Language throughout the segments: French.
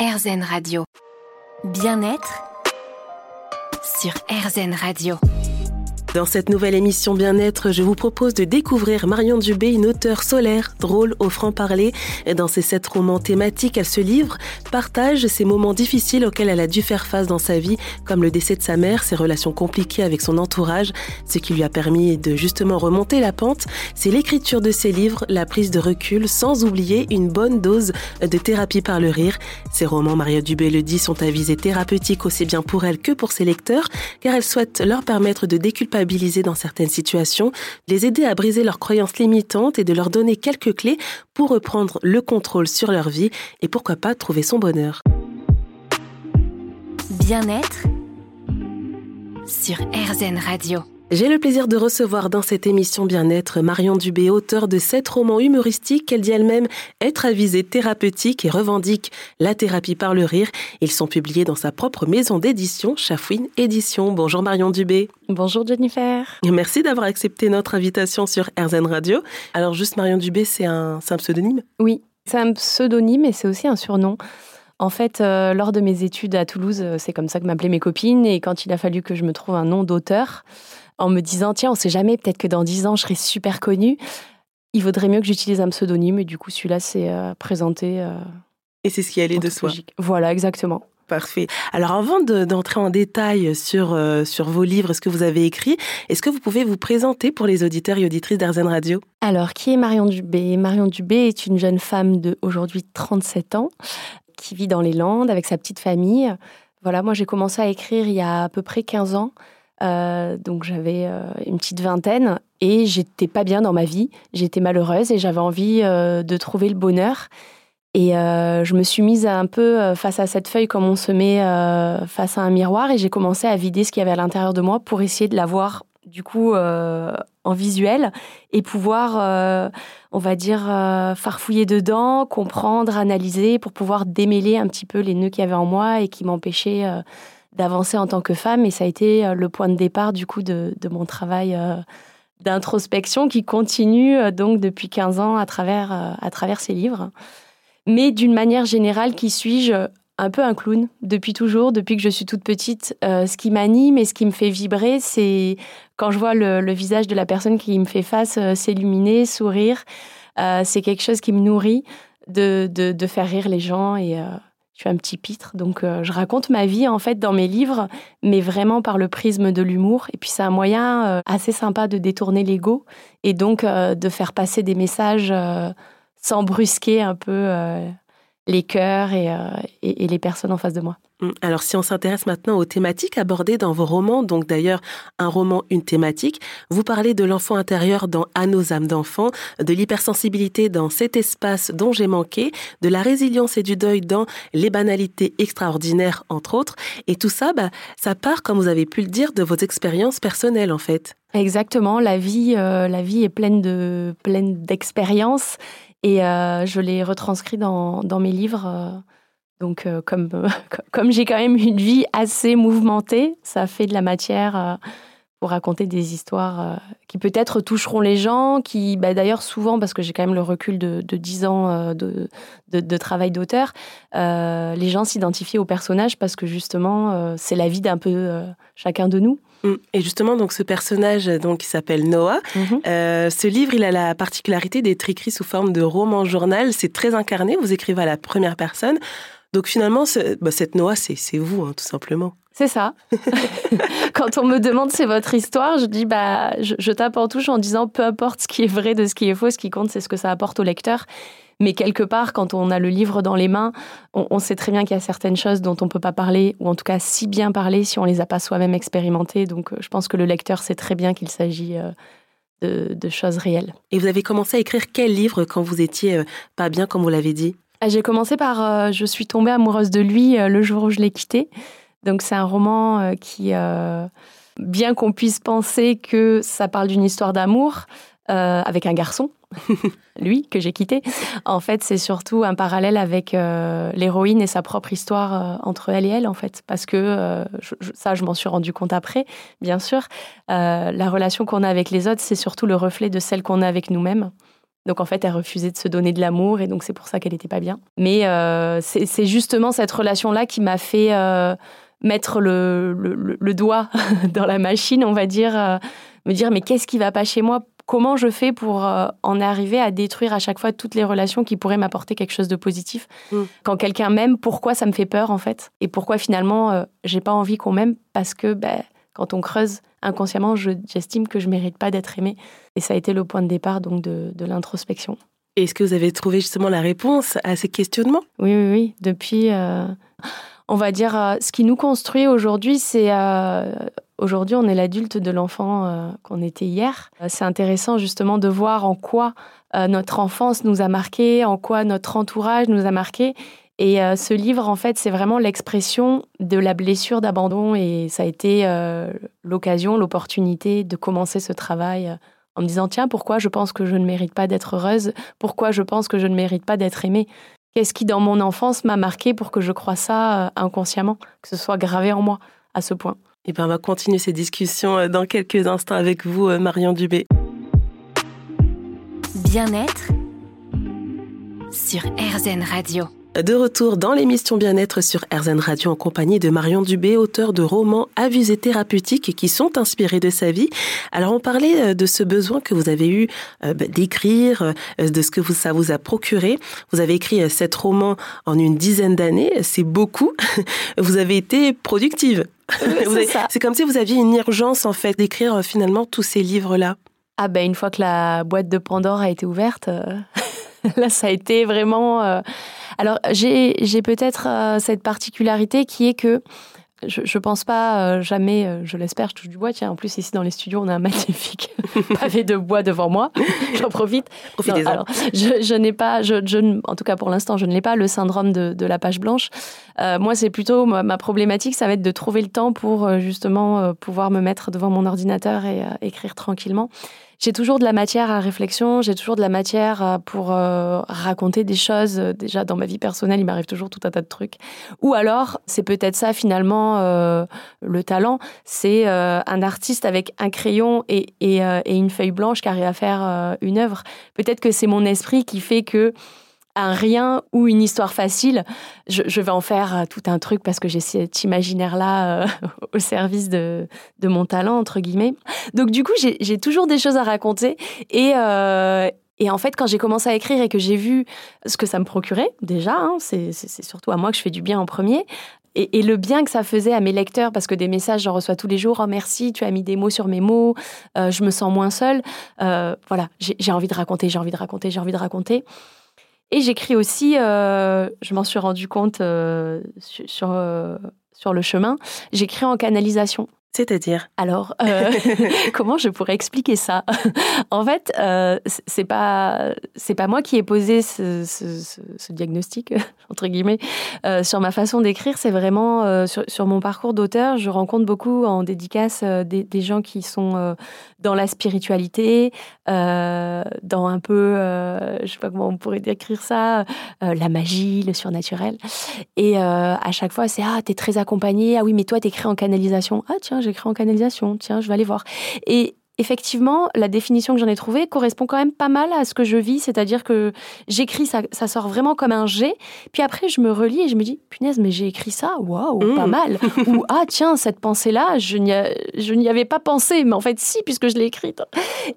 RZN Radio. Bien-être sur RZN Radio. Dans cette nouvelle émission Bien-être, je vous propose de découvrir Marion Dubé, une auteure solaire, drôle, au franc-parler. Dans ses sept romans thématiques, elle se livre, partage ses moments difficiles auxquels elle a dû faire face dans sa vie, comme le décès de sa mère, ses relations compliquées avec son entourage, ce qui lui a permis de justement remonter la pente. C'est l'écriture de ses livres, la prise de recul, sans oublier une bonne dose de thérapie par le rire. Ces romans, Marion Dubé le dit, sont à visée thérapeutique aussi bien pour elle que pour ses lecteurs, car elle souhaite leur permettre de déculpabiliser dans certaines situations, les aider à briser leurs croyances limitantes et de leur donner quelques clés pour reprendre le contrôle sur leur vie et pourquoi pas trouver son bonheur. Bien-être sur RZN Radio. J'ai le plaisir de recevoir dans cette émission Bien-être Marion Dubé, auteure de sept romans humoristiques qu'elle dit elle-même être à visée thérapeutique et revendique la thérapie par le rire. Ils sont publiés dans sa propre maison d'édition, Chafouine Édition. Bonjour Marion Dubé. Bonjour Jennifer. Merci d'avoir accepté notre invitation sur RZN Radio. Alors juste Marion Dubé, c'est un, un pseudonyme? Oui, c'est un pseudonyme et c'est aussi un surnom. En fait, euh, lors de mes études à Toulouse, euh, c'est comme ça que m'appelaient mes copines. Et quand il a fallu que je me trouve un nom d'auteur, en me disant tiens, on sait jamais, peut-être que dans dix ans, je serai super connue. Il vaudrait mieux que j'utilise un pseudonyme et du coup, celui-là, c'est euh, présenté. Euh, et c'est ce qui allait de soi. Voilà, exactement. Parfait. Alors avant d'entrer en détail sur, sur vos livres, ce que vous avez écrit, est-ce que vous pouvez vous présenter pour les auditeurs et auditrices d'Arzen Radio? Alors, qui est Marion Dubé? Marion Dubé est une jeune femme de aujourd'hui 37 ans qui vit dans les Landes avec sa petite famille. Voilà, moi j'ai commencé à écrire il y a à peu près 15 ans. Euh, donc j'avais euh, une petite vingtaine et j'étais pas bien dans ma vie. J'étais malheureuse et j'avais envie euh, de trouver le bonheur. Et je me suis mise un peu face à cette feuille comme on se met face à un miroir et j'ai commencé à vider ce qu'il y avait à l'intérieur de moi pour essayer de la voir du coup en visuel et pouvoir, on va dire, farfouiller dedans, comprendre, analyser pour pouvoir démêler un petit peu les nœuds qu'il y avait en moi et qui m'empêchaient d'avancer en tant que femme. Et ça a été euh, le point de départ du coup de, mon travail euh, d'introspection qui continue euh, donc depuis 15 ans à travers, à travers ces livres. Mais d'une manière générale, qui suis-je un peu un clown depuis toujours, depuis que je suis toute petite. ce qui m'anime et ce qui me fait vibrer, c'est quand je vois le, visage de la personne qui me fait face s'illuminer, sourire. c'est quelque chose qui me nourrit de, de, de, faire rire les gens et, je suis un petit pitre, donc euh, je raconte ma vie en fait dans mes livres, mais vraiment par le prisme de l'humour. Et puis c'est un moyen euh, assez sympa de détourner l'ego et donc euh, de faire passer des messages sans brusquer un peu les cœurs et, les personnes en face de moi. Hum, alors si on s'intéresse maintenant aux thématiques abordées dans vos romans, donc d'ailleurs un roman, une thématique, vous parlez de l'enfant intérieur dans À nos âmes d'enfants, de l'hypersensibilité dans Cet espace dont j'ai manqué, de la résilience et du deuil dans Les banalités extraordinaires, entre autres, et tout ça, bah, ça part, comme vous avez pu le dire, de vos expériences personnelles en fait. Exactement, la vie, euh, la vie est pleine de pleine d'expériences et euh, je l'ai retranscrit dans, mes livres. Euh, donc, euh, comme, comme j'ai quand même une vie assez mouvementée, ça fait de la matière pour raconter des histoires qui peut-être toucheront les gens, qui, bah, d'ailleurs, souvent, parce que j'ai quand même le recul de, de 10 ans de, de, travail d'auteur, les gens s'identifient aux personnages parce que justement, c'est la vie d'un peu chacun de nous. Mm. Et justement, donc ce personnage donc qui s'appelle Noah, mhm. ce livre, il a la particularité d'être écrit sous forme de roman journal. C'est très incarné. Vous écrivez à la première personne. Donc finalement, bah, cette Noah, c'est vous, hein, tout simplement. C'est ça. Quand on me demande c'est votre histoire, je dis bah je, tape en touche en disant peu importe ce qui est vrai de ce qui est faux, ce qui compte c'est ce que ça apporte au lecteur. Mais quelque part, quand on a le livre dans les mains, on, sait très bien qu'il y a certaines choses dont on ne peut pas parler, ou en tout cas si bien parler si on les a pas soi-même expérimentées. Donc euh, je pense que le lecteur sait très bien qu'il s'agit euh, de, de, choses réelles. Et vous avez commencé à écrire quel livre quand vous étiez euh, pas bien, comme vous l'avez dit? Ah, j'ai commencé par euh, Je suis tombée amoureuse de lui euh, le jour où je l'ai quitté. Donc c'est un roman euh, qui, bien qu'on puisse penser que ça parle d'une histoire d'amour avec un garçon, lui que j'ai quitté, en fait c'est surtout un parallèle avec l'héroïne et sa propre histoire entre elle et elle en fait. Parce que ça je m'en suis rendu compte après, bien sûr. la relation qu'on a avec les autres c'est surtout le reflet de celle qu'on a avec nous-mêmes. Donc en fait, elle refusait de se donner de l'amour et donc c'est pour ça qu'elle n'était pas bien. Mais euh, c'est justement cette relation-là qui m'a fait euh, mettre le, le, doigt dans la machine, on va dire, euh, me dire mais qu'est-ce qui va pas chez moi? Comment je fais pour en arriver à détruire à chaque fois toutes les relations qui pourraient m'apporter quelque chose de positif mm. Quand quelqu'un m'aime, pourquoi ça me fait peur en fait? Et pourquoi finalement j'ai pas envie qu'on m'aime? Parce que ben, quand on creuse inconsciemment, j'estime que je mérite pas d'être aimée. Et ça a été le point de départ donc de, l'introspection. Est-ce que vous avez trouvé justement la réponse à ces questionnements? Oui, oui, oui. Depuis, euh, on va dire, euh, ce qui nous construit aujourd'hui, c'est euh, aujourd'hui on est l'adulte de l'enfant qu'on était hier. C'est intéressant justement de voir en quoi notre enfance nous a marqué, en quoi notre entourage nous a marqué et euh, ce livre, en fait, c'est vraiment l'expression de la blessure d'abandon. Et ça a été euh, l'occasion, l'opportunité de commencer ce travail euh, en me disant, tiens, pourquoi je pense que je ne mérite pas d'être heureuse? Pourquoi je pense que je ne mérite pas d'être aimée? Qu'est-ce qui, dans mon enfance, m'a marqué pour que je croie ça inconsciemment, que ce soit gravé en moi à ce point? Et eh bien, on va continuer ces discussions dans quelques instants avec vous, Marion Dubé. Bien-être sur RZN Radio. De retour dans l'émission Bien-être sur RZN Radio en compagnie de Marion Dubé, auteur de romans à visée thérapeutique qui sont inspirés de sa vie. Alors on parlait euh, de ce besoin que vous avez eu euh, bah, d'écrire, euh, de ce que ça vous a procuré. Vous avez écrit sept romans en une dizaine d'années, c'est beaucoup. Vous avez été productive. c'est comme si vous aviez une urgence en fait d'écrire finalement tous ces livres-là. Ah ben une fois que la boîte de Pandore a été ouverte, là ça a été vraiment alors, j'ai peut-être euh, cette particularité qui est que je, ne pense pas euh, jamais, euh, je l'espère, je touche du bois. Tiens, en plus, ici dans les studios, on a un magnifique pavé de bois devant moi. J'en profite. Profitez-en. Alors, je, n'ai pas, je, en tout cas pour l'instant, je ne l'ai pas, le syndrome de, la page blanche. moi, c'est plutôt ma, problématique, ça va être de trouver le temps pour justement pouvoir me mettre devant mon ordinateur et écrire tranquillement j'ai toujours de la matière à réflexion, j'ai toujours de la matière euh, pour euh, raconter des choses. Déjà, dans ma vie personnelle, il m'arrive toujours tout un tas de trucs. Ou alors, c'est peut-être ça finalement, euh, le talent, c'est un artiste avec un crayon et, et, et, une feuille blanche qui arrive à faire une œuvre. Peut-être que c'est mon esprit qui fait que un rien ou une histoire facile, je, vais en faire euh, tout un truc parce que j'ai cet imaginaire-là euh, au service de, mon talent, entre guillemets. Donc du coup, j'ai toujours des choses à raconter. Et, euh, et en fait, quand j'ai commencé à écrire et que j'ai vu ce que ça me procurait, déjà, hein, c'est surtout à moi que je fais du bien en premier, et, le bien que ça faisait à mes lecteurs, parce que des messages, j'en reçois tous les jours. Oh merci, tu as mis des mots sur mes mots. je me sens moins seule. voilà, j'ai envie de raconter, j'ai envie de raconter, j'ai envie de raconter. Et j'écris aussi, euh, je m'en suis rendu compte euh, sur, euh, sur le chemin, j'écris en canalisation. C'est-à-dire Alors, euh, comment je pourrais expliquer ça? En fait, euh, c'est pas c'est pas moi qui ai posé ce, diagnostic entre guillemets euh, sur ma façon d'écrire. C'est vraiment euh, sur, mon parcours d'auteur. Je rencontre beaucoup en dédicace des, des, gens qui sont dans la spiritualité, dans un peu, je sais pas comment on pourrait décrire ça, la magie, le surnaturel. Et à chaque fois, c'est ah t'es très accompagné. Ah oui, mais toi t'écris en canalisation. Ah tiens j'écris en canalisation, tiens, je vais aller voir. Et effectivement, la définition que j'en ai trouvée correspond quand même pas mal à ce que je vis, c'est-à-dire que j'écris, ça, ça, sort vraiment comme un G, puis après je me relis et je me dis, punaise, mais j'ai écrit ça, waouh, pas mmh. mal. Ou, ah tiens, cette pensée-là, je n'y avais pas pensé, mais en fait si, puisque je l'ai écrite.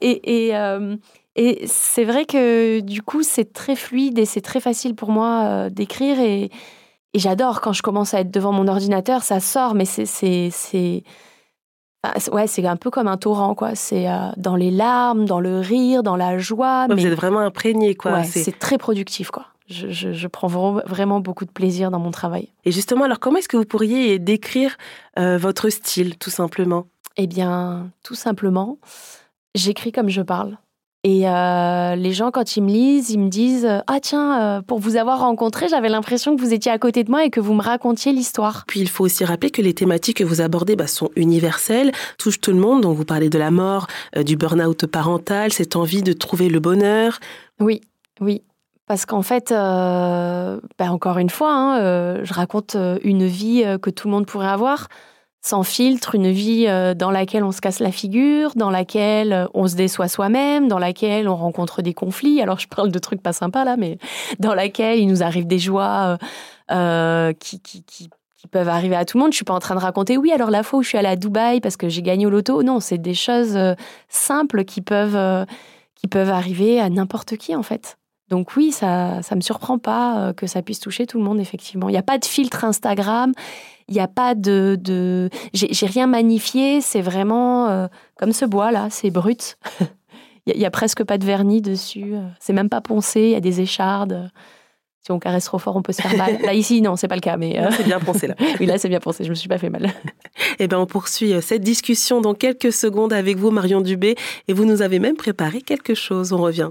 Et, et, euh, et c'est vrai que du coup, c'est très fluide et c'est très facile pour moi euh, d'écrire et, et j'adore quand je commence à être devant mon ordinateur, ça sort, mais c'est ouais, c'est un peu comme un torrent, quoi. C'est euh, dans les larmes, dans le rire, dans la joie. mais... Vous êtes vraiment imprégné, quoi. c'est très productif, quoi. Je, je, prends vraiment beaucoup de plaisir dans mon travail. Et justement, alors comment est-ce que vous pourriez décrire euh, votre style, tout simplement? Eh bien, tout simplement, j'écris comme je parle. Et euh, les gens, quand ils me lisent, ils me disent Ah, tiens, euh, pour vous avoir rencontré, j'avais l'impression que vous étiez à côté de moi et que vous me racontiez l'histoire. Puis il faut aussi rappeler que les thématiques que vous abordez bah, sont universelles, touchent tout le monde. Donc vous parlez de la mort, euh, du burn-out parental, cette envie de trouver le bonheur. Oui, oui. Parce qu'en fait, bah, encore une fois, hein, je raconte une vie que tout le monde pourrait avoir. Sans filtre, une vie euh, dans laquelle on se casse la figure, dans laquelle euh, on se déçoit soi-même, dans laquelle on rencontre des conflits. Alors je parle de trucs pas sympas là, mais dans laquelle il nous arrive des joies euh, qui, peuvent arriver à tout le monde. Je suis pas en train de raconter, oui, alors la fois où je suis allée à Dubaï parce que j'ai gagné au loto. Non, c'est des choses simples qui peuvent, qui peuvent arriver à n'importe qui en fait. Donc oui, ça ne me surprend pas que ça puisse toucher tout le monde, effectivement. Il n'y a pas de filtre Instagram, il n'y a pas de... de... J'ai rien magnifié, c'est vraiment euh, comme ce bois-là, c'est brut. Il n'y a, presque pas de vernis dessus, c'est même pas poncé, il y a des échardes. Si on caresse trop fort, on peut se faire mal. Là, ici, non, c'est pas le cas, mais... Euh, c'est bien poncé, là. oui, là, c'est bien poncé, je me suis pas fait mal. eh bien, on poursuit euh, cette discussion dans quelques secondes avec vous, Marion Dubé, et vous nous avez même préparé quelque chose. On revient.